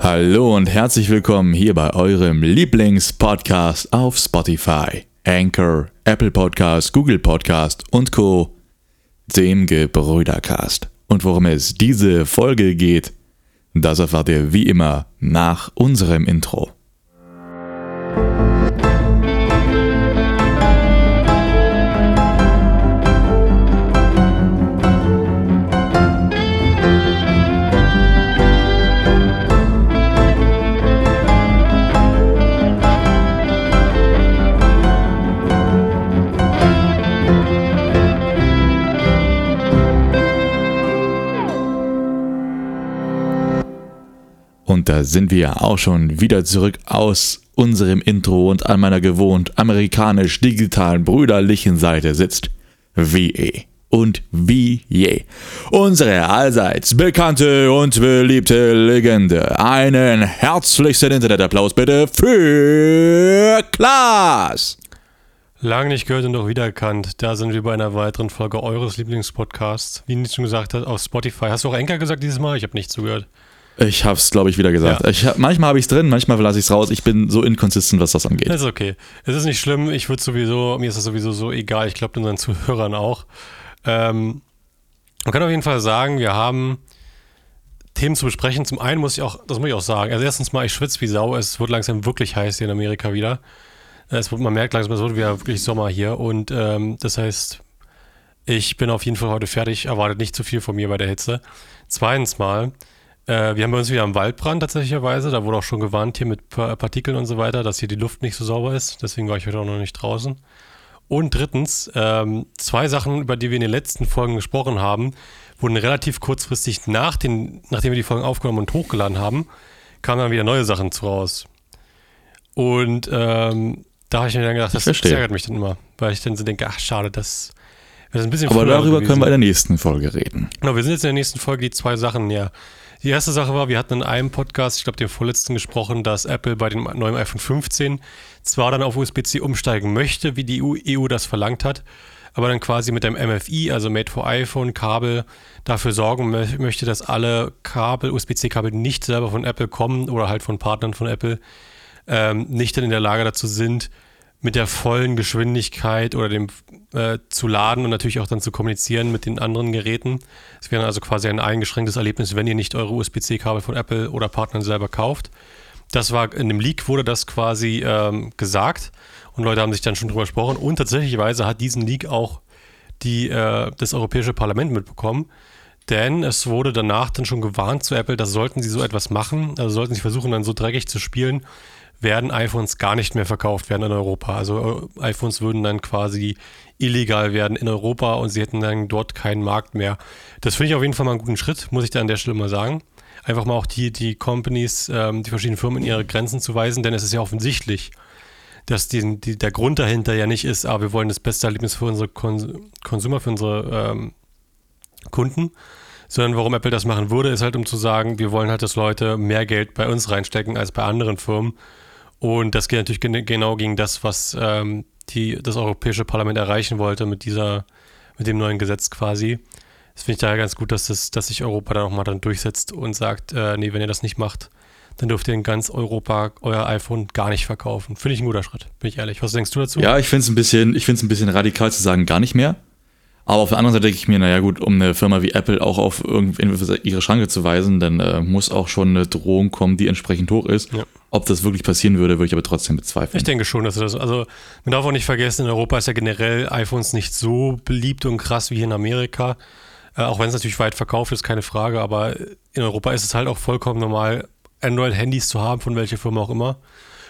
Hallo und herzlich willkommen hier bei eurem Lieblingspodcast auf Spotify, Anchor, Apple Podcast, Google Podcast und Co. dem Gebrüdercast. Und worum es diese Folge geht, das erfahrt ihr wie immer nach unserem Intro. Und da sind wir auch schon wieder zurück aus unserem Intro und an meiner gewohnt amerikanisch-digitalen brüderlichen Seite sitzt wie eh und wie je. Unsere allseits bekannte und beliebte Legende. Einen herzlichsten Internetapplaus bitte für Klaas. Lang nicht gehört und doch wiedererkannt. Da sind wir bei einer weiteren Folge eures Lieblingspodcasts. Wie Nils schon gesagt hat, auf Spotify. Hast du auch Enker gesagt dieses Mal? Ich habe nicht zugehört. Ich hab's, glaube ich, wieder gesagt. Ja. Ich hab, manchmal habe ich's drin, manchmal lasse ich's raus. Ich bin so inkonsistent, was das angeht. Das ist okay. Es ist nicht schlimm. Ich würde sowieso, mir ist das sowieso so egal. Ich glaube, unseren Zuhörern auch. Ähm, man kann auf jeden Fall sagen, wir haben Themen zu besprechen. Zum einen muss ich auch, das muss ich auch sagen. Also erstens mal, ich schwitze wie Sau. Es wird langsam wirklich heiß hier in Amerika wieder. Es wird, man merkt langsam, es wird wieder wirklich Sommer hier. Und ähm, das heißt, ich bin auf jeden Fall heute fertig. Erwartet nicht zu viel von mir bei der Hitze. Zweitens mal, äh, wir haben bei uns wieder einen Waldbrand tatsächlicherweise. Da wurde auch schon gewarnt hier mit Pa- Partikeln und so weiter, dass hier die Luft nicht so sauber ist. Deswegen war ich heute auch noch nicht draußen. Und drittens, ähm, zwei Sachen, über die wir in den letzten Folgen gesprochen haben, wurden relativ kurzfristig nach den, nachdem wir die Folgen aufgenommen und hochgeladen haben, kamen dann wieder neue Sachen zu raus. Und ähm, da habe ich mir dann gedacht, das, das ärgert mich dann immer, weil ich dann so denke, ach schade, das wäre ein bisschen Aber darüber gewesen. können wir in der nächsten Folge reden. Genau, wir sind jetzt in der nächsten Folge die zwei Sachen näher. Die erste Sache war, wir hatten in einem Podcast, ich glaube dem vorletzten gesprochen, dass Apple bei dem neuen iPhone 15 zwar dann auf USB-C umsteigen möchte, wie die EU, EU das verlangt hat, aber dann quasi mit dem MFI, also Made for iPhone Kabel, dafür sorgen mö- möchte, dass alle Kabel, USB-C-Kabel nicht selber von Apple kommen oder halt von Partnern von Apple, ähm, nicht dann in der Lage dazu sind, mit der vollen Geschwindigkeit oder dem äh, zu laden und natürlich auch dann zu kommunizieren mit den anderen Geräten. Es wäre also quasi ein eingeschränktes Erlebnis, wenn ihr nicht eure USB-C-Kabel von Apple oder Partnern selber kauft. Das war in dem Leak wurde das quasi ähm, gesagt und Leute haben sich dann schon drüber gesprochen und tatsächlicherweise hat diesen Leak auch die, äh, das Europäische Parlament mitbekommen. Denn es wurde danach dann schon gewarnt zu Apple, dass sollten sie so etwas machen, also sollten sie versuchen, dann so dreckig zu spielen, werden iPhones gar nicht mehr verkauft werden in Europa. Also äh, iPhones würden dann quasi illegal werden in Europa und sie hätten dann dort keinen Markt mehr. Das finde ich auf jeden Fall mal einen guten Schritt, muss ich da an der Stelle mal sagen. Einfach mal auch die, die Companies, ähm, die verschiedenen Firmen in ihre Grenzen zu weisen, denn es ist ja offensichtlich, dass die, die, der Grund dahinter ja nicht ist, ah, wir wollen das beste Erlebnis für unsere Kons Konsumer, für unsere ähm, Kunden, sondern warum Apple das machen würde, ist halt um zu sagen, wir wollen halt, dass Leute mehr Geld bei uns reinstecken als bei anderen Firmen. Und das geht natürlich gen genau gegen das, was ähm, die, das Europäische Parlament erreichen wollte mit dieser, mit dem neuen Gesetz quasi. Das finde ich daher ganz gut, dass, das, dass sich Europa da nochmal dann durchsetzt und sagt, äh, nee, wenn ihr das nicht macht, dann dürft ihr in ganz Europa euer iPhone gar nicht verkaufen. Finde ich ein guter Schritt, bin ich ehrlich. Was denkst du dazu? Ja, ich finde es ein bisschen, ich finde es ein bisschen radikal zu sagen, gar nicht mehr. Aber auf der anderen Seite denke ich mir, naja gut, um eine Firma wie Apple auch auf irgendwie ihre Schranke zu weisen, dann äh, muss auch schon eine Drohung kommen, die entsprechend hoch ist. Ja. Ob das wirklich passieren würde, würde ich aber trotzdem bezweifeln. Ich denke schon, dass das, also man darf auch nicht vergessen, in Europa ist ja generell iPhones nicht so beliebt und krass wie hier in Amerika. Äh, auch wenn es natürlich weit verkauft ist, keine Frage, aber in Europa ist es halt auch vollkommen normal, Android-Handys zu haben, von welcher Firma auch immer.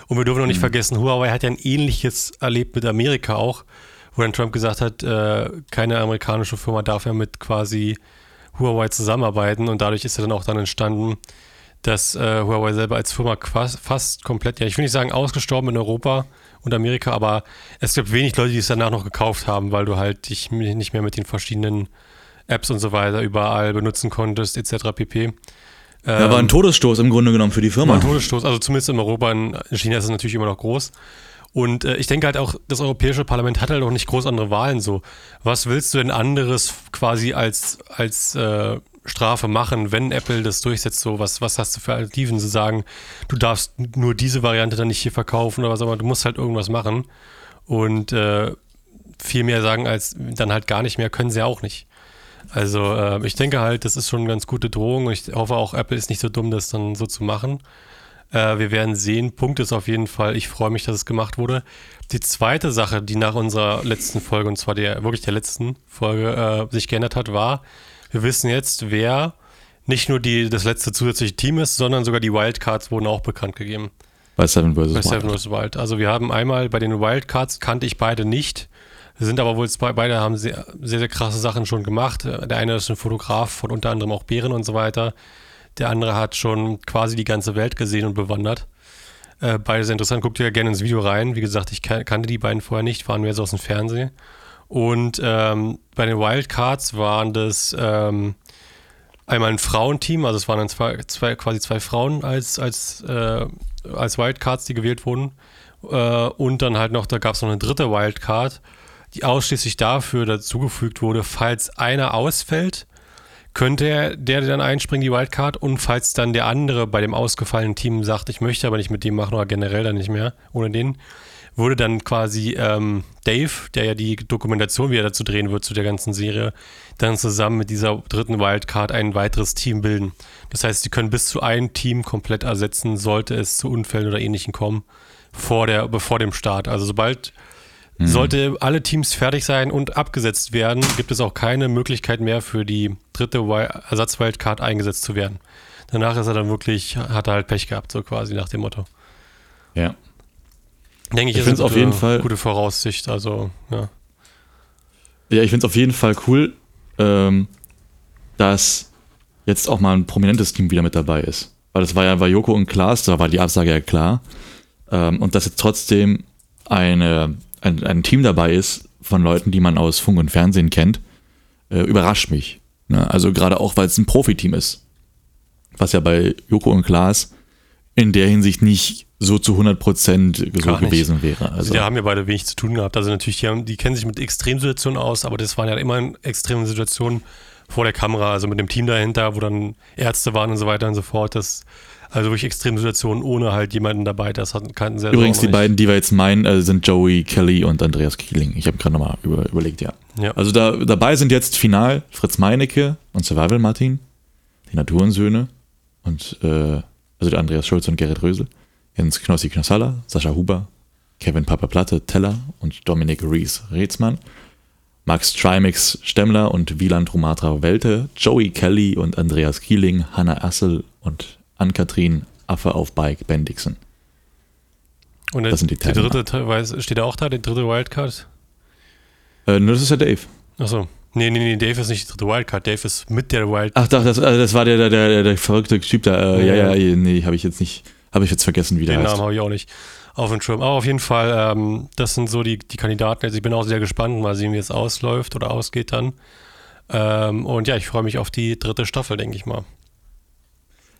Und wir dürfen auch nicht vergessen, Huawei hat ja ein ähnliches erlebt mit Amerika auch, wo dann Trump gesagt hat, äh, keine amerikanische Firma darf ja mit quasi Huawei zusammenarbeiten und dadurch ist ja dann auch dann entstanden, dass äh, Huawei selber als Firma fast, fast komplett, ja, ich will nicht sagen ausgestorben in Europa und Amerika, aber es gibt wenig Leute, die es danach noch gekauft haben, weil du halt dich nicht mehr mit den verschiedenen Apps und so weiter überall benutzen konntest, etc. pp. Ja, war ein Todesstoß im Grunde genommen für die War Firma. ein Todesstoß, also zumindest in Europa, in China ist es natürlich immer noch groß. Und äh, ich denke halt auch, das Europäische Parlament hat halt auch nicht groß andere Wahlen so. Was willst du denn anderes quasi als, als äh, Strafe machen, wenn Apple das durchsetzt, so was, was hast du für Alternativen zu sagen, du darfst nur diese Variante dann nicht hier verkaufen oder was, aber du musst halt irgendwas machen. Und äh, viel mehr sagen als dann halt gar nicht mehr, können sie auch nicht. Also äh, ich denke halt, das ist schon eine ganz gute Drohung und ich hoffe auch, Apple ist nicht so dumm, das dann so zu machen. Äh, wir werden sehen. Punkt ist auf jeden Fall, ich freue mich, dass es gemacht wurde. Die zweite Sache, die nach unserer letzten Folge, und zwar der wirklich der letzten Folge, äh, sich geändert hat, war, wir wissen jetzt, wer nicht nur die, das letzte zusätzliche Team ist, sondern sogar die Wildcards wurden auch bekannt gegeben. Bei Seven vs. Bei Seven vs. Wild. Also wir haben einmal bei den Wildcards kannte ich beide nicht. Sind aber wohl zwei, beide haben sehr, sehr, sehr krasse Sachen schon gemacht. Der eine ist ein Fotograf von unter anderem auch Bären und so weiter. Der andere hat schon quasi die ganze Welt gesehen und bewandert. Äh, beide sehr interessant. Guckt ihr gerne ins Video rein. Wie gesagt, ich kan kannte die beiden vorher nicht, waren mehr so aus dem Fernsehen. Und ähm, bei den Wildcards waren das ähm, einmal ein Frauenteam, also es waren dann zwei, zwei, quasi zwei Frauen als, als, äh, als Wildcards, die gewählt wurden. Äh, und dann halt noch, da gab es noch eine dritte Wildcard, die ausschließlich dafür dazugefügt wurde, falls einer ausfällt, könnte er, der dann einspringen, die Wildcard. Und falls dann der andere bei dem ausgefallenen Team sagt, ich möchte aber nicht mit dem machen oder generell dann nicht mehr, ohne den, würde dann quasi ähm, Dave, der ja die Dokumentation wieder dazu drehen wird zu der ganzen Serie, dann zusammen mit dieser dritten Wildcard ein weiteres Team bilden. Das heißt, sie können bis zu ein Team komplett ersetzen, sollte es zu Unfällen oder ähnlichen kommen, vor der, bevor dem Start. Also sobald mhm. sollte alle Teams fertig sein und abgesetzt werden, gibt es auch keine Möglichkeit mehr für die dritte Ersatzwildcard eingesetzt zu werden. Danach ist er dann wirklich, hat er halt Pech gehabt, so quasi nach dem Motto. Ja. Denke ich, ich finde es auf jeden Fall gute Voraussicht. Also, ja. Ja, ich finde es auf jeden Fall cool, ähm, dass jetzt auch mal ein prominentes Team wieder mit dabei ist. Weil das war ja bei Joko und Klaas, da war die Absage ja klar. Ähm, und dass jetzt trotzdem eine, ein, ein Team dabei ist von Leuten, die man aus Funk und Fernsehen kennt, äh, überrascht mich. Ne? Also gerade auch, weil es ein Profiteam ist. Was ja bei Joko und Klaas in der Hinsicht nicht so zu 100 Prozent so gewesen wäre. Also die haben ja beide wenig zu tun gehabt. Also natürlich, die, haben, die kennen sich mit Extremsituationen aus, aber das waren ja immer extreme Situationen vor der Kamera, also mit dem Team dahinter, wo dann Ärzte waren und so weiter und so fort. Das, also wirklich Extremsituationen ohne halt jemanden dabei. Das hatten kannten sehr Übrigens, die beiden, die wir jetzt meinen, äh, sind Joey Kelly und Andreas Kieling. Ich habe gerade nochmal über, überlegt, ja. ja. Also da, dabei sind jetzt final Fritz Meinecke und Survival Martin, die Naturensöhne und äh, also der Andreas Schulz und Gerrit Rösel. Jens Knossi Knossalla, Sascha Huber, Kevin Papa Platte Teller und Dominik Rees Rätsmann, Max Trimix Stemmler und Wieland Rumatra Welte, Joey Kelly und Andreas Kieling, Hanna Assel und Ann-Kathrin Affe auf Bike Bendixen. Und das sind die, die dritte, steht da auch da, die dritte Wildcard? Äh, das ist ja Dave. Achso. Nee, nee, nee, Dave ist nicht die dritte Wildcard. Dave ist mit der Wildcard. Ach doch, das, also das war der, der, der, der verrückte Typ da. Äh, ja, ja, ja, nee, habe ich jetzt nicht. Habe ich jetzt vergessen, wie der Den heißt. Namen habe ich auch nicht auf dem Schirm. Aber auf jeden Fall, ähm, das sind so die, die Kandidaten. Also ich bin auch sehr gespannt, mal sehen, wie es ausläuft oder ausgeht dann. Ähm, und ja, ich freue mich auf die dritte Staffel, denke ich mal.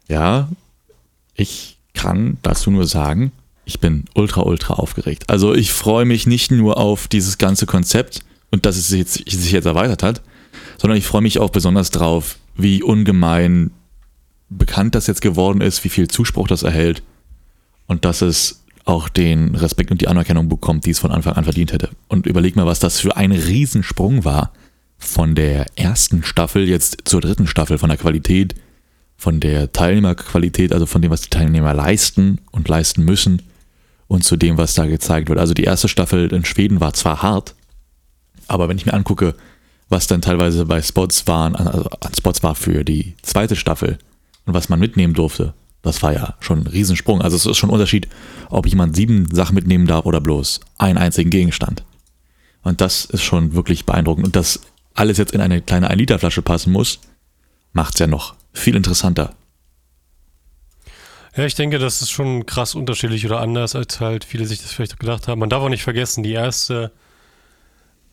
Ja, ich kann dazu nur sagen, ich bin ultra, ultra aufgeregt. Also ich freue mich nicht nur auf dieses ganze Konzept und dass es sich jetzt, sich jetzt erweitert hat, sondern ich freue mich auch besonders drauf, wie ungemein bekannt das jetzt geworden ist, wie viel Zuspruch das erhält und dass es auch den Respekt und die Anerkennung bekommt, die es von Anfang an verdient hätte. Und überleg mal, was das für ein Riesensprung war von der ersten Staffel jetzt zur dritten Staffel, von der Qualität, von der Teilnehmerqualität, also von dem, was die Teilnehmer leisten und leisten müssen und zu dem, was da gezeigt wird. Also die erste Staffel in Schweden war zwar hart, aber wenn ich mir angucke, was dann teilweise bei Spots waren, also an Spots war für die zweite Staffel, und was man mitnehmen durfte, das war ja schon ein Riesensprung. Also es ist schon ein Unterschied, ob jemand sieben Sachen mitnehmen darf oder bloß einen einzigen Gegenstand. Und das ist schon wirklich beeindruckend. Und dass alles jetzt in eine kleine 1-Liter-Flasche passen muss, macht es ja noch viel interessanter. Ja, ich denke, das ist schon krass unterschiedlich oder anders, als halt viele sich das vielleicht gedacht haben. Man darf auch nicht vergessen, die erste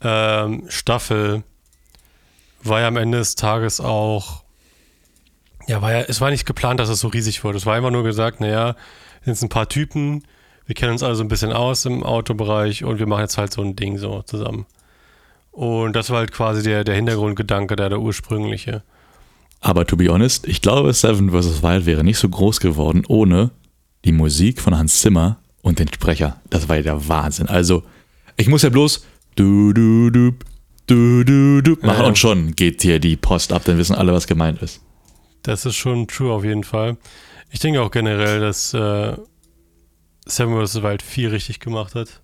ähm, Staffel war ja am Ende des Tages auch ja, war ja, es war nicht geplant, dass es so riesig wurde. Es war einfach nur gesagt, naja, sind ein paar Typen, wir kennen uns also ein bisschen aus im Autobereich und wir machen jetzt halt so ein Ding so zusammen. Und das war halt quasi der, der Hintergrundgedanke, der, der ursprüngliche. Aber to be honest, ich glaube, Seven vs. Wild wäre nicht so groß geworden ohne die Musik von Hans Zimmer und den Sprecher. Das war ja der Wahnsinn. Also, ich muss ja bloß du, du, du, du, du, du machen Ja. und schon geht hier die Post ab, dann wissen alle, was gemeint ist. Das ist schon true auf jeden Fall. Ich denke auch generell, dass äh, Seven vs. Wild viel richtig gemacht hat.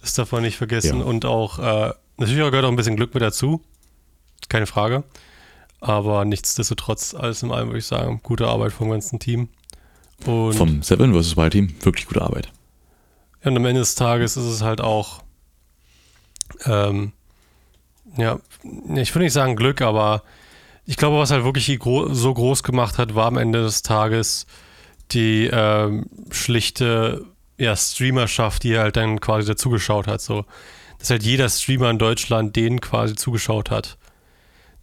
Das darf man nicht vergessen. Ja. Und auch, äh, natürlich auch gehört auch ein bisschen Glück mit dazu. Keine Frage. Aber nichtsdestotrotz, alles in allem würde ich sagen, gute Arbeit vom ganzen Team. Und, Vom Seven vs. Wild Team, wirklich gute Arbeit. und am Ende des Tages ist es halt auch, ähm, ja, ich würde nicht sagen Glück, aber ich glaube, was halt wirklich so groß gemacht hat, war am Ende des Tages die ähm, schlichte ja, Streamerschaft, die halt dann quasi dazugeschaut hat. So, dass halt jeder Streamer in Deutschland denen quasi zugeschaut hat.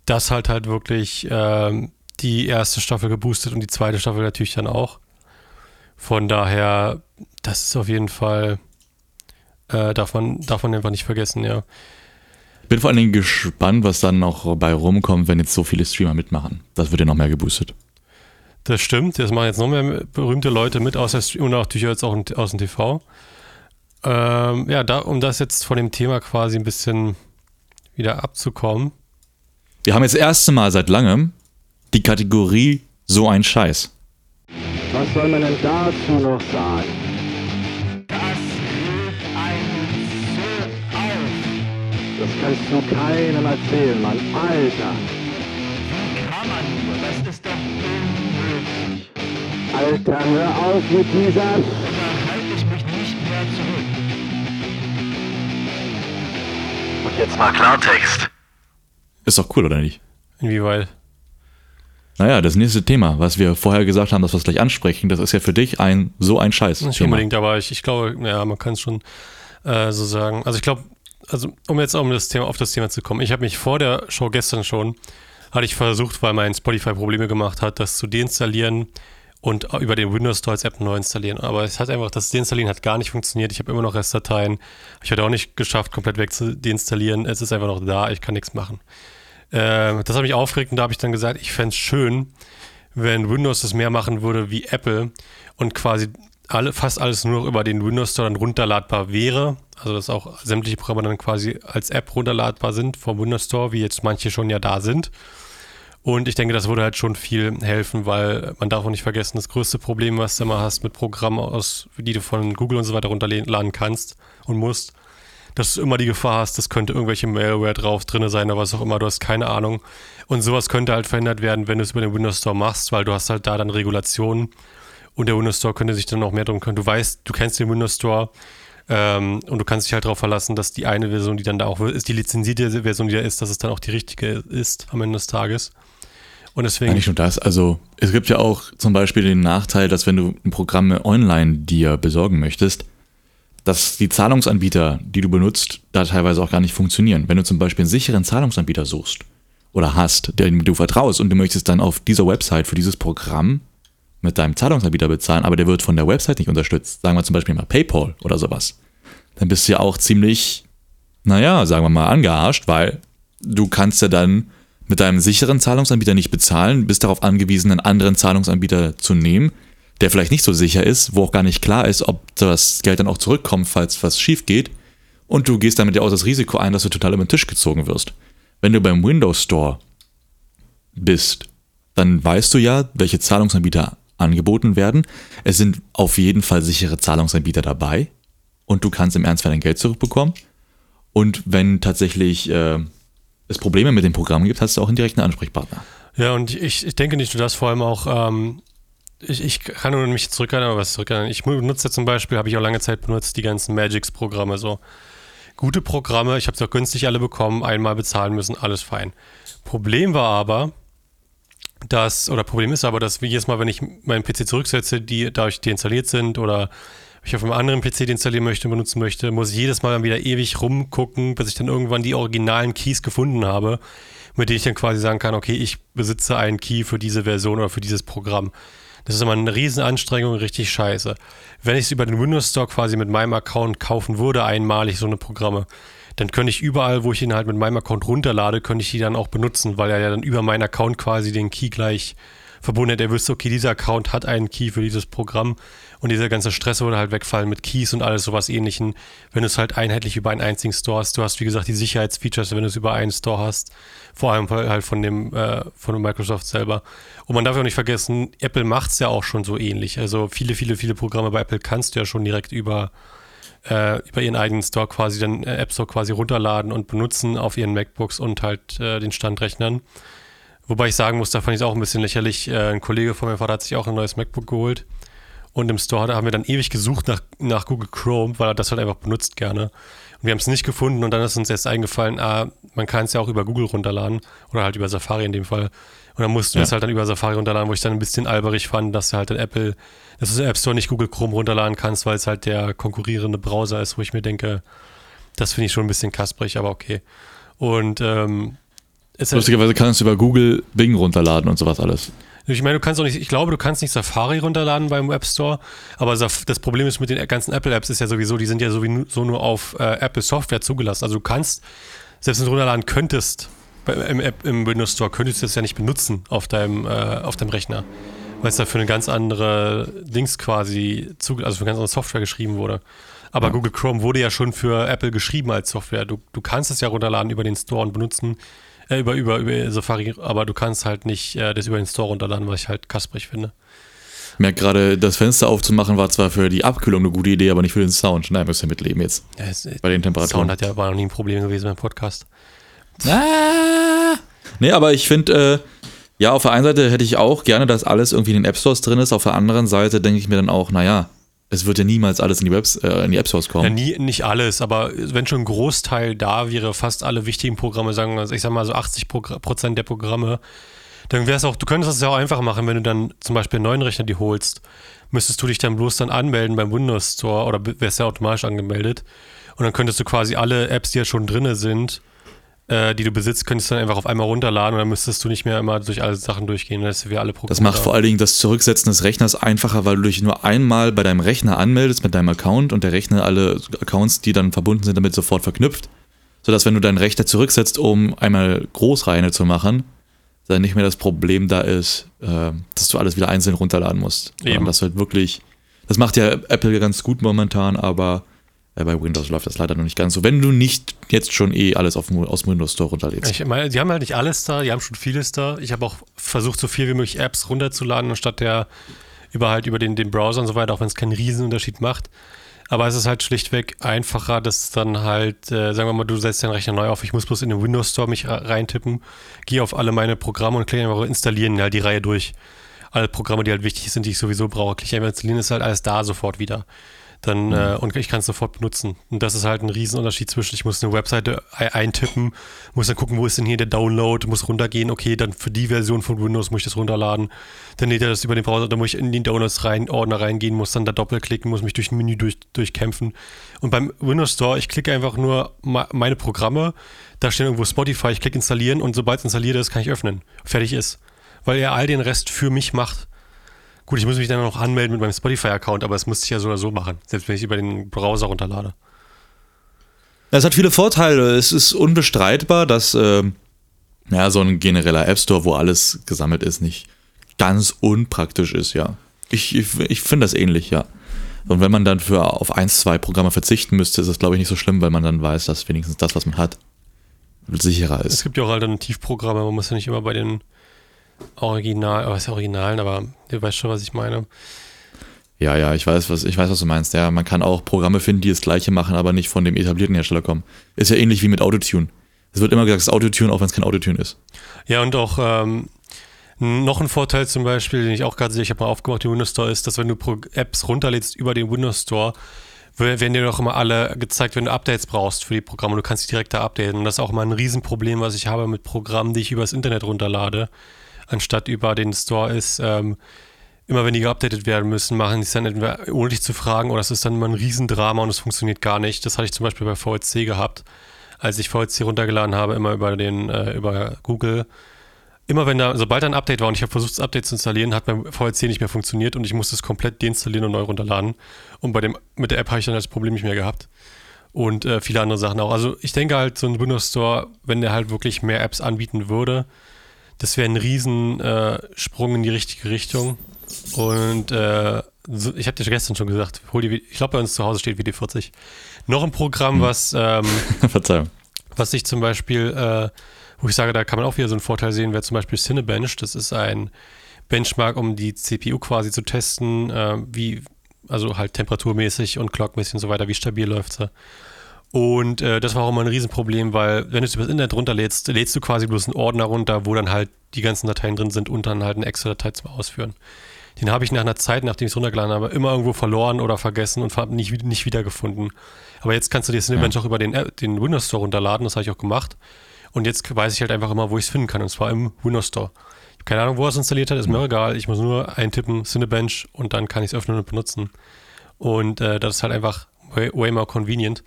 Das hat halt wirklich ähm, die erste Staffel geboostet und die zweite Staffel natürlich dann auch. Von daher, das ist auf jeden Fall, äh, darf, man, darf man einfach nicht vergessen, ja. Bin vor allen Dingen gespannt, was dann noch bei rumkommt, wenn jetzt so viele Streamer mitmachen. Das wird ja noch mehr geboostet. Das stimmt, das machen jetzt noch mehr berühmte Leute mit aus der Stream und natürlich jetzt auch aus dem TV. Ähm, ja, da, um das jetzt von dem Thema quasi ein bisschen wieder abzukommen. Wir haben jetzt das erste Mal seit langem die Kategorie So ein Scheiß. Was soll man denn dazu noch sagen? Das kannst du keinem erzählen, Mann. Alter. Wie kann man nur? Das ist doch unmöglich. Alter, hör auf mit dieser... Da halte ich mich nicht mehr zurück. Und jetzt mal Klartext. Ist doch cool, oder nicht? Inwieweit? Naja, das nächste Thema, was wir vorher gesagt haben, dass wir es gleich ansprechen, das ist ja für dich ein so ein Scheiß. Nicht unbedingt, aber ich, ich glaube, ja, man kann es schon äh, so sagen. Also ich glaube, also um jetzt um das Thema, auf das Thema zu kommen, ich habe mich vor der Show gestern schon, hatte ich versucht, weil mein Spotify Probleme gemacht hat, das zu deinstallieren und über den Windows Store als App neu installieren. Aber es hat einfach, das Deinstallieren hat gar nicht funktioniert. Ich habe immer noch Restdateien. Ich hatte auch nicht geschafft, komplett weg zu deinstallieren. Es ist einfach noch da, ich kann nichts machen. Ähm, das hat mich aufgeregt und da habe ich dann gesagt, ich fände es schön, wenn Windows das mehr machen würde wie Apple und quasi alle, fast alles nur noch über den Windows Store dann runterladbar wäre. Also dass auch sämtliche Programme dann quasi als App runterladbar sind vom Windows Store, wie jetzt manche schon ja da sind. Und ich denke, das würde halt schon viel helfen, weil man darf auch nicht vergessen, das größte Problem, was du immer hast mit Programmen aus, die du von Google und so weiter runterladen kannst und musst, dass du immer die Gefahr hast, das könnte irgendwelche Malware drauf drin sein oder was auch immer, du hast keine Ahnung. Und sowas könnte halt verhindert werden, wenn du es über den Windows Store machst, weil du hast halt da dann Regulationen und der Windows Store könnte sich dann noch mehr drum kümmern. Du weißt, du kennst den Windows Store ähm, und du kannst dich halt darauf verlassen, dass die eine Version, die dann da auch ist, die lizenzierte Version, die da ist, dass es dann auch die richtige ist am Ende des Tages. Und deswegen, nicht nur das, also es gibt ja auch zum Beispiel den Nachteil, dass wenn du Programme online dir besorgen möchtest, dass die Zahlungsanbieter, die du benutzt, da teilweise auch gar nicht funktionieren. Wenn du zum Beispiel einen sicheren Zahlungsanbieter suchst oder hast, dem du vertraust und du möchtest dann auf dieser Website für dieses Programm mit deinem Zahlungsanbieter bezahlen, aber der wird von der Website nicht unterstützt, sagen wir zum Beispiel mal PayPal oder sowas, dann bist du ja auch ziemlich, naja, sagen wir mal, angearscht, weil du kannst ja dann mit deinem sicheren Zahlungsanbieter nicht bezahlen, bist darauf angewiesen, einen anderen Zahlungsanbieter zu nehmen, der vielleicht nicht so sicher ist, wo auch gar nicht klar ist, ob das Geld dann auch zurückkommt, falls was schief geht. Und du gehst damit ja auch das Risiko ein, dass du total über den Tisch gezogen wirst. Wenn du beim Windows Store bist, dann weißt du ja, welche Zahlungsanbieter angeboten werden. Es sind auf jeden Fall sichere Zahlungsanbieter dabei und du kannst im Ernstfall dein Geld zurückbekommen. Und wenn tatsächlich äh, es Probleme mit dem Programm gibt, hast du auch einen direkten Ansprechpartner. ja, und ich, ich denke nicht nur das, vor allem auch, ähm, ich, ich kann nur mich aber was zurückerinnern. Ich benutze zum Beispiel, habe ich auch lange Zeit benutzt, die ganzen Magix-Programme so. Gute Programme, ich habe sie auch günstig alle bekommen, einmal bezahlen müssen, alles fein. Problem war aber, dass, oder Problem ist aber, dass jedes Mal, wenn ich meinen PC zurücksetze, die dadurch deinstalliert sind oder ich auf einem anderen PC deinstallieren möchte und benutzen möchte, muss ich jedes Mal dann wieder ewig rumgucken, bis ich dann irgendwann die originalen Keys gefunden habe, mit denen ich dann quasi sagen kann, okay, ich besitze einen Key für diese Version oder für dieses Programm. Das ist immer eine Riesenanstrengung, richtig scheiße. Wenn ich es über den Windows Store quasi mit meinem Account kaufen würde, einmalig so eine Programme, dann könnte ich überall, wo ich ihn halt mit meinem Account runterlade, könnte ich die dann auch benutzen, weil er ja dann über meinen Account quasi den Key gleich verbunden hat. Er wüsste, okay, dieser Account hat einen Key für dieses Programm und dieser ganze Stress würde halt wegfallen mit Keys und alles sowas ähnlichen, wenn du es halt einheitlich über einen einzigen Store hast. Du hast, wie gesagt, die Sicherheitsfeatures, wenn du es über einen Store hast, vor allem halt von dem, äh, von Microsoft selber. Und man darf ja auch nicht vergessen, Apple macht es ja auch schon so ähnlich. Also viele, viele, viele Programme bei Apple kannst du ja schon direkt über äh, über ihren eigenen Store quasi dann äh, App Store quasi runterladen und benutzen auf ihren MacBooks und halt äh, den Standrechnern. Wobei ich sagen muss, da fand ich es auch ein bisschen lächerlich. Äh, ein Kollege von meinem Vater hat sich auch ein neues MacBook geholt. Und im Store da haben wir dann ewig gesucht nach, nach Google Chrome, weil er das halt einfach benutzt gerne. Und wir haben es nicht gefunden und dann ist uns erst eingefallen, ah, man kann es ja auch über Google runterladen oder halt über Safari in dem Fall. Und dann mussten wir es halt dann über Safari runterladen, wo ich dann ein bisschen alberig fand, dass halt in Apple, dass du im App Store nicht Google Chrome runterladen kannst, weil es halt der konkurrierende Browser ist, wo ich mir denke, das finde ich schon ein bisschen kasprig, aber okay. Und ähm, es Lustigerweise kannst du über Google Bing runterladen und sowas alles. Ich meine, du kannst auch nicht, ich glaube, du kannst nicht Safari runterladen beim Web Store, aber das Problem ist mit den ganzen Apple-Apps ist ja sowieso, die sind ja sowieso nur auf äh, Apple Software zugelassen. Also du kannst, selbst wenn du runterladen könntest, im, App, im Windows Store, könntest du das ja nicht benutzen auf deinem, äh, auf deinem Rechner, weil es da für eine ganz andere Dings quasi, zu, also für eine ganz andere Software geschrieben wurde. Aber ja. Google Chrome wurde ja schon für Apple geschrieben als Software. Du, du kannst es ja runterladen über den Store und benutzen, äh, über, über, über Safari, aber du kannst halt nicht äh, das über den Store runterladen, was ich halt kasprig finde. Ich merke gerade, das Fenster aufzumachen war zwar für die Abkühlung eine gute Idee, aber nicht für den Sound. Nein, müsst ihr mitleben jetzt. Ja, es, Bei den Temperaturen. Sound hat ja, war noch nie ein Problem gewesen beim Podcast. Ah. Nee, aber ich finde, äh, ja, auf der einen Seite hätte ich auch gerne, dass alles irgendwie in den App Stores drin ist. Auf der anderen Seite denke ich mir dann auch, naja, es wird ja niemals alles in die, Webs, äh, in die App Stores kommen. Ja, nie, nicht alles, aber wenn schon ein Großteil da wäre, fast alle wichtigen Programme, sagen wir, ich sag mal so 80 Prozent der Programme, dann wäre es auch, du könntest das ja auch einfach machen, wenn du dann zum Beispiel einen neuen Rechner die holst, müsstest du dich dann bloß dann anmelden beim Windows Store oder wärst ja automatisch angemeldet und dann könntest du quasi alle Apps, die ja schon drin sind, äh, die du besitzt, könntest du dann einfach auf einmal runterladen und dann müsstest du nicht mehr immer durch alle Sachen durchgehen. Das, wir alle das macht vor allen Dingen das Zurücksetzen des Rechners einfacher, weil du dich nur einmal bei deinem Rechner anmeldest mit deinem Account und der Rechner alle Accounts, die dann verbunden sind, damit sofort verknüpft. Sodass, wenn du deinen Rechner zurücksetzt, um einmal Großreine zu machen, dann nicht mehr das Problem da ist, äh, dass du alles wieder einzeln runterladen musst. Eben. Das halt wirklich, das macht ja Apple ganz gut momentan, aber bei Windows läuft das leider noch nicht ganz so. Wenn du nicht jetzt schon eh alles auf, aus dem Windows Store runterlädst. Ich meine, die haben halt nicht alles da, die haben schon vieles da. Ich habe auch versucht, so viel wie möglich Apps runterzuladen, anstatt der über halt über den, den Browser und so weiter, auch wenn es keinen Riesenunterschied macht. Aber es ist halt schlichtweg einfacher, dass dann halt, äh, sagen wir mal, du setzt deinen Rechner neu auf, ich muss bloß in den Windows Store mich reintippen, gehe auf alle meine Programme und klicke einfach installieren, halt die Reihe durch. Alle Programme, die halt wichtig sind, die ich sowieso brauche, klicke einfach installieren, ist halt alles da sofort wieder dann mhm. äh, und ich kann es sofort benutzen. Und das ist halt ein Riesenunterschied zwischen, ich muss eine Webseite eintippen, muss dann gucken, wo ist denn hier der Download, muss runtergehen, okay, dann für die Version von Windows muss ich das runterladen. Dann lädt er das über den Browser, dann muss ich in den Downloads rein, Ordner reingehen, muss dann da doppelklicken, muss mich durch ein Menü durch, durchkämpfen. Und beim Windows Store, ich klicke einfach nur meine Programme, da steht irgendwo Spotify, ich klicke installieren und sobald es installiert ist, kann ich öffnen. Fertig ist. Weil er all den Rest für mich macht. Gut, ich muss mich dann noch anmelden mit meinem Spotify-Account, aber das müsste ich ja so oder so machen, selbst wenn ich über den Browser runterlade. Es hat viele Vorteile. Es ist unbestreitbar, dass äh, ja, so ein genereller App Store, wo alles gesammelt ist, nicht ganz unpraktisch ist, ja. Ich, ich, ich finde das ähnlich, ja. Und wenn man dann für auf ein, zwei Programme verzichten müsste, ist das, glaube ich, nicht so schlimm, weil man dann weiß, dass wenigstens das, was man hat, sicherer ist. Es gibt ja auch Alternativprogramme, man muss ja nicht immer bei den Original, was Originalen, aber du weißt schon, was ich meine. Ja, ja, ich weiß, was, ich weiß, was du meinst. Ja, man kann auch Programme finden, die das gleiche machen, aber nicht von dem etablierten Hersteller kommen. Ist ja ähnlich wie mit Autotune. Es wird immer gesagt, es ist Autotune, auch wenn es kein Autotune ist. Ja, und auch ähm, noch ein Vorteil zum Beispiel, den ich auch gerade sehe, ich habe mal aufgemacht, den Windows Store, ist, dass wenn du Apps runterlädst über den Windows Store, werden dir doch immer alle gezeigt, wenn du Updates brauchst für die Programme. Du kannst sie direkt da updaten. Und das ist auch mal ein Riesenproblem, was ich habe mit Programmen, die ich übers Internet runterlade anstatt über den Store ist. Ähm, immer wenn die geupdatet werden müssen, machen die es dann entweder ohne dich zu fragen oder es ist dann immer ein Riesendrama und es funktioniert gar nicht. Das hatte ich zum Beispiel bei VLC gehabt, als ich VLC runtergeladen habe, immer über den, äh, über Google. Immer wenn da, sobald da ein Update war und ich habe versucht, das Update zu installieren, hat mein VLC nicht mehr funktioniert und ich musste es komplett deinstallieren und neu runterladen. Und bei dem, mit der App habe ich dann das Problem nicht mehr gehabt. und äh, viele andere Sachen auch. Also ich denke halt, so ein Windows Store, wenn der halt wirklich mehr Apps anbieten würde, das wäre ein riesen äh, in die richtige Richtung. Und äh, so, ich habe dir gestern schon gesagt, hol die, ich glaube bei uns zu Hause steht WD40. Noch ein Programm, Hm. was, ähm, Verzeihung. was ich zum Beispiel, äh, wo ich sage, da kann man auch wieder so einen Vorteil sehen, wäre zum Beispiel Cinebench. Das ist ein Benchmark, um die CPU quasi zu testen, äh, wie, also halt temperaturmäßig und clockmäßig und so weiter, wie stabil läuft sie. Und äh, das war auch immer ein Riesenproblem, weil wenn du es übers Internet runterlädst, lädst du quasi bloß einen Ordner runter, wo dann halt die ganzen Dateien drin sind und dann halt eine extra Datei zum Ausführen. Den habe ich nach einer Zeit, nachdem ich es runtergeladen habe, immer irgendwo verloren oder vergessen und habe nicht, nicht wiedergefunden. Aber jetzt kannst du dir Cinebench auch über den, den Windows Store runterladen, das habe ich auch gemacht. Und jetzt weiß ich halt einfach immer, wo ich es finden kann, und zwar im Windows Store. Ich habe keine Ahnung, wo er es installiert hat, ist mir egal. Ich muss nur eintippen, Cinebench, und dann kann ich es öffnen und benutzen. Und äh, das ist halt einfach way, way more convenient.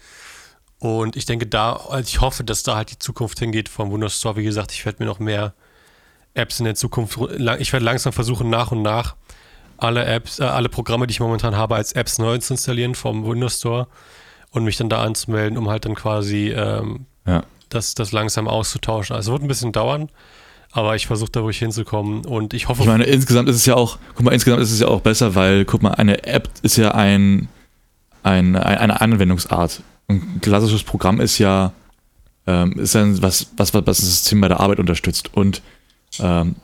Und ich denke da, also ich hoffe, dass da halt die Zukunft hingeht vom Windows Store. Wie gesagt, ich werde mir noch mehr Apps in der Zukunft, ich werde langsam versuchen, nach und nach alle Apps, äh, alle Programme, die ich momentan habe, als Apps neu zu installieren vom Windows Store und mich dann da anzumelden, um halt dann quasi ähm, Ja. das, das langsam auszutauschen. Also es wird ein bisschen dauern, aber ich versuche da ruhig hinzukommen und ich hoffe, Ich meine, insgesamt ist es ja auch, guck mal, insgesamt ist es ja auch besser, weil, guck mal, eine App ist ja ein, ein eine Anwendungsart. Ein klassisches Programm ist ja, ähm, ist ja was, was, was das System bei der Arbeit unterstützt. Und ähm,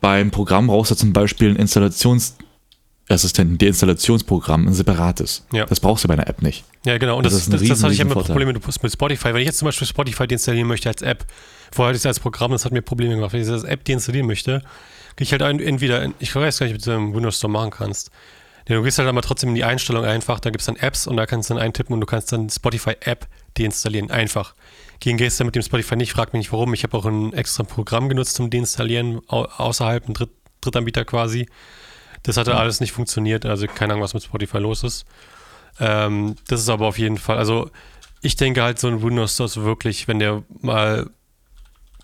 beim Programm brauchst du zum Beispiel ein Installationsassistenten, Deinstallationsprogramm, ein separates. Ja. Das brauchst du bei einer App nicht. Ja, genau. Und Das das, ist ein das, das, riesen, hatte ich immer. Probleme mit, Spotify. Wenn ich jetzt zum Beispiel Spotify deinstallieren möchte als App, vorher hatte ich es als Programm, das hat mir Probleme gemacht. Wenn ich das als App deinstallieren möchte, gehe ich halt ein, entweder, ich weiß gar nicht, ob du das im Windows Store machen kannst. Ja, du gehst halt aber trotzdem in die Einstellung einfach, da gibt es dann Apps und da kannst du dann eintippen und du kannst dann Spotify App deinstallieren. Einfach. Gegen gehst du mit dem Spotify nicht, frag mich nicht warum. Ich habe auch ein extra Programm genutzt zum Deinstallieren, au außerhalb, ein Dritt Drittanbieter quasi. Das hatte alles nicht funktioniert, also keine Ahnung, was mit Spotify los ist. Ähm, das ist aber auf jeden Fall, also ich denke halt, so ein Windows Store ist wirklich, wenn der mal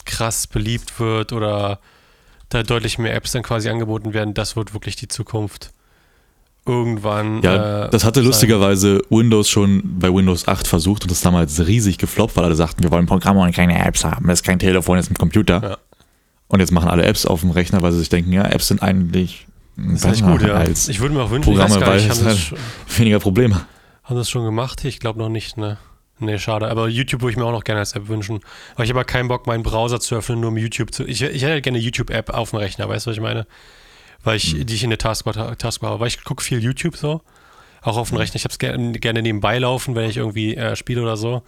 krass beliebt wird oder da deutlich mehr Apps dann quasi angeboten werden, das wird wirklich die Zukunft. Irgendwann. Ja, äh, das hatte lustigerweise Windows schon bei Windows 8 versucht und das damals riesig gefloppt, weil alle sagten, wir wollen Programme und keine Apps haben. Das ist kein Telefon, das ist ein Computer. Ja. Und jetzt machen alle Apps auf dem Rechner, weil sie sich denken, ja, Apps sind eigentlich ist echt gut, ja. als Ich würde mir auch wünschen, ich Programme, weiß gar weil nicht, haben das, halt weniger Probleme. haben das schon gemacht? Ich glaube noch nicht, ne? Nee, schade. Aber YouTube würde ich mir auch noch gerne als App wünschen. Aber ich habe ja keinen Bock, meinen Browser zu öffnen, nur um YouTube zu. Ich, ich hätte gerne eine YouTube-App auf dem Rechner, weißt du, was ich meine? Weil ich, Hm. die ich in der Taskbar, Taskbar habe. Weil ich gucke viel YouTube so. Auch auf dem Rechner. Ich habe es gerne, gerne nebenbei laufen, wenn ich irgendwie äh, spiele oder so.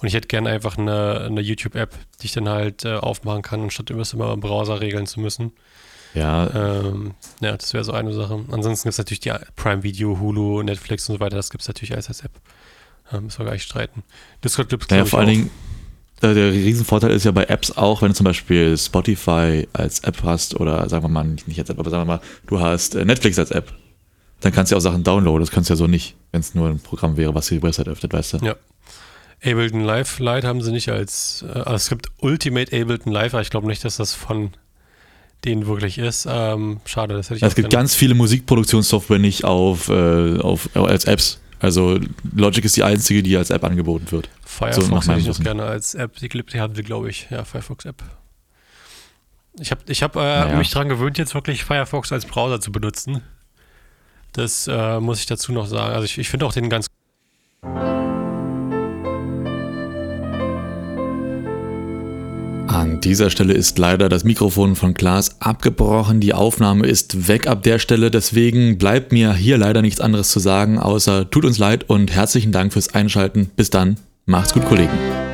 Und ich hätte gerne einfach eine, eine YouTube-App, die ich dann halt äh, aufmachen kann, anstatt immer immer im Browser regeln zu müssen. Ja, Ähm, ja, das wäre so eine Sache. Ansonsten gibt es natürlich die Prime Video, Hulu, Netflix und so weiter. Das gibt es natürlich alles als App. Ähm, müssen wir gar nicht streiten. Discord gibt es, ich, vor allen. Dingen, der, der Riesenvorteil ist ja bei Apps auch, wenn du zum Beispiel Spotify als App hast oder sagen wir mal, nicht, nicht als App, aber sagen wir mal, du hast äh, Netflix als App, dann kannst du ja auch Sachen downloaden. Das kannst du ja so nicht, wenn es nur ein Programm wäre, was die Website öffnet, weißt du? Ja. Ableton Live Lite haben sie nicht als, äh, also es gibt Ultimate Ableton Live, aber ich glaube nicht, dass das von denen wirklich ist. Ähm, schade, das hätte ich Ja, es gibt ganz viele Musikproduktionssoftware nicht auf, äh, auf als Apps. Also Logic ist die einzige, die als App angeboten wird. Firefox so hätte ich Wissen. gerne als App. Die, die haben sie, glaube ich. Ja, Firefox App. Ich habe ich hab, äh, Naja. mich daran gewöhnt, jetzt wirklich Firefox als Browser zu benutzen. Das äh, muss ich dazu noch sagen. Also ich, ich finde auch den ganz Dieser Stelle ist leider das Mikrofon von Klaas abgebrochen. Die Aufnahme ist weg ab der Stelle. Deswegen bleibt mir hier leider nichts anderes zu sagen, außer tut uns leid und herzlichen Dank fürs Einschalten. Bis dann. Macht's gut, Kollegen.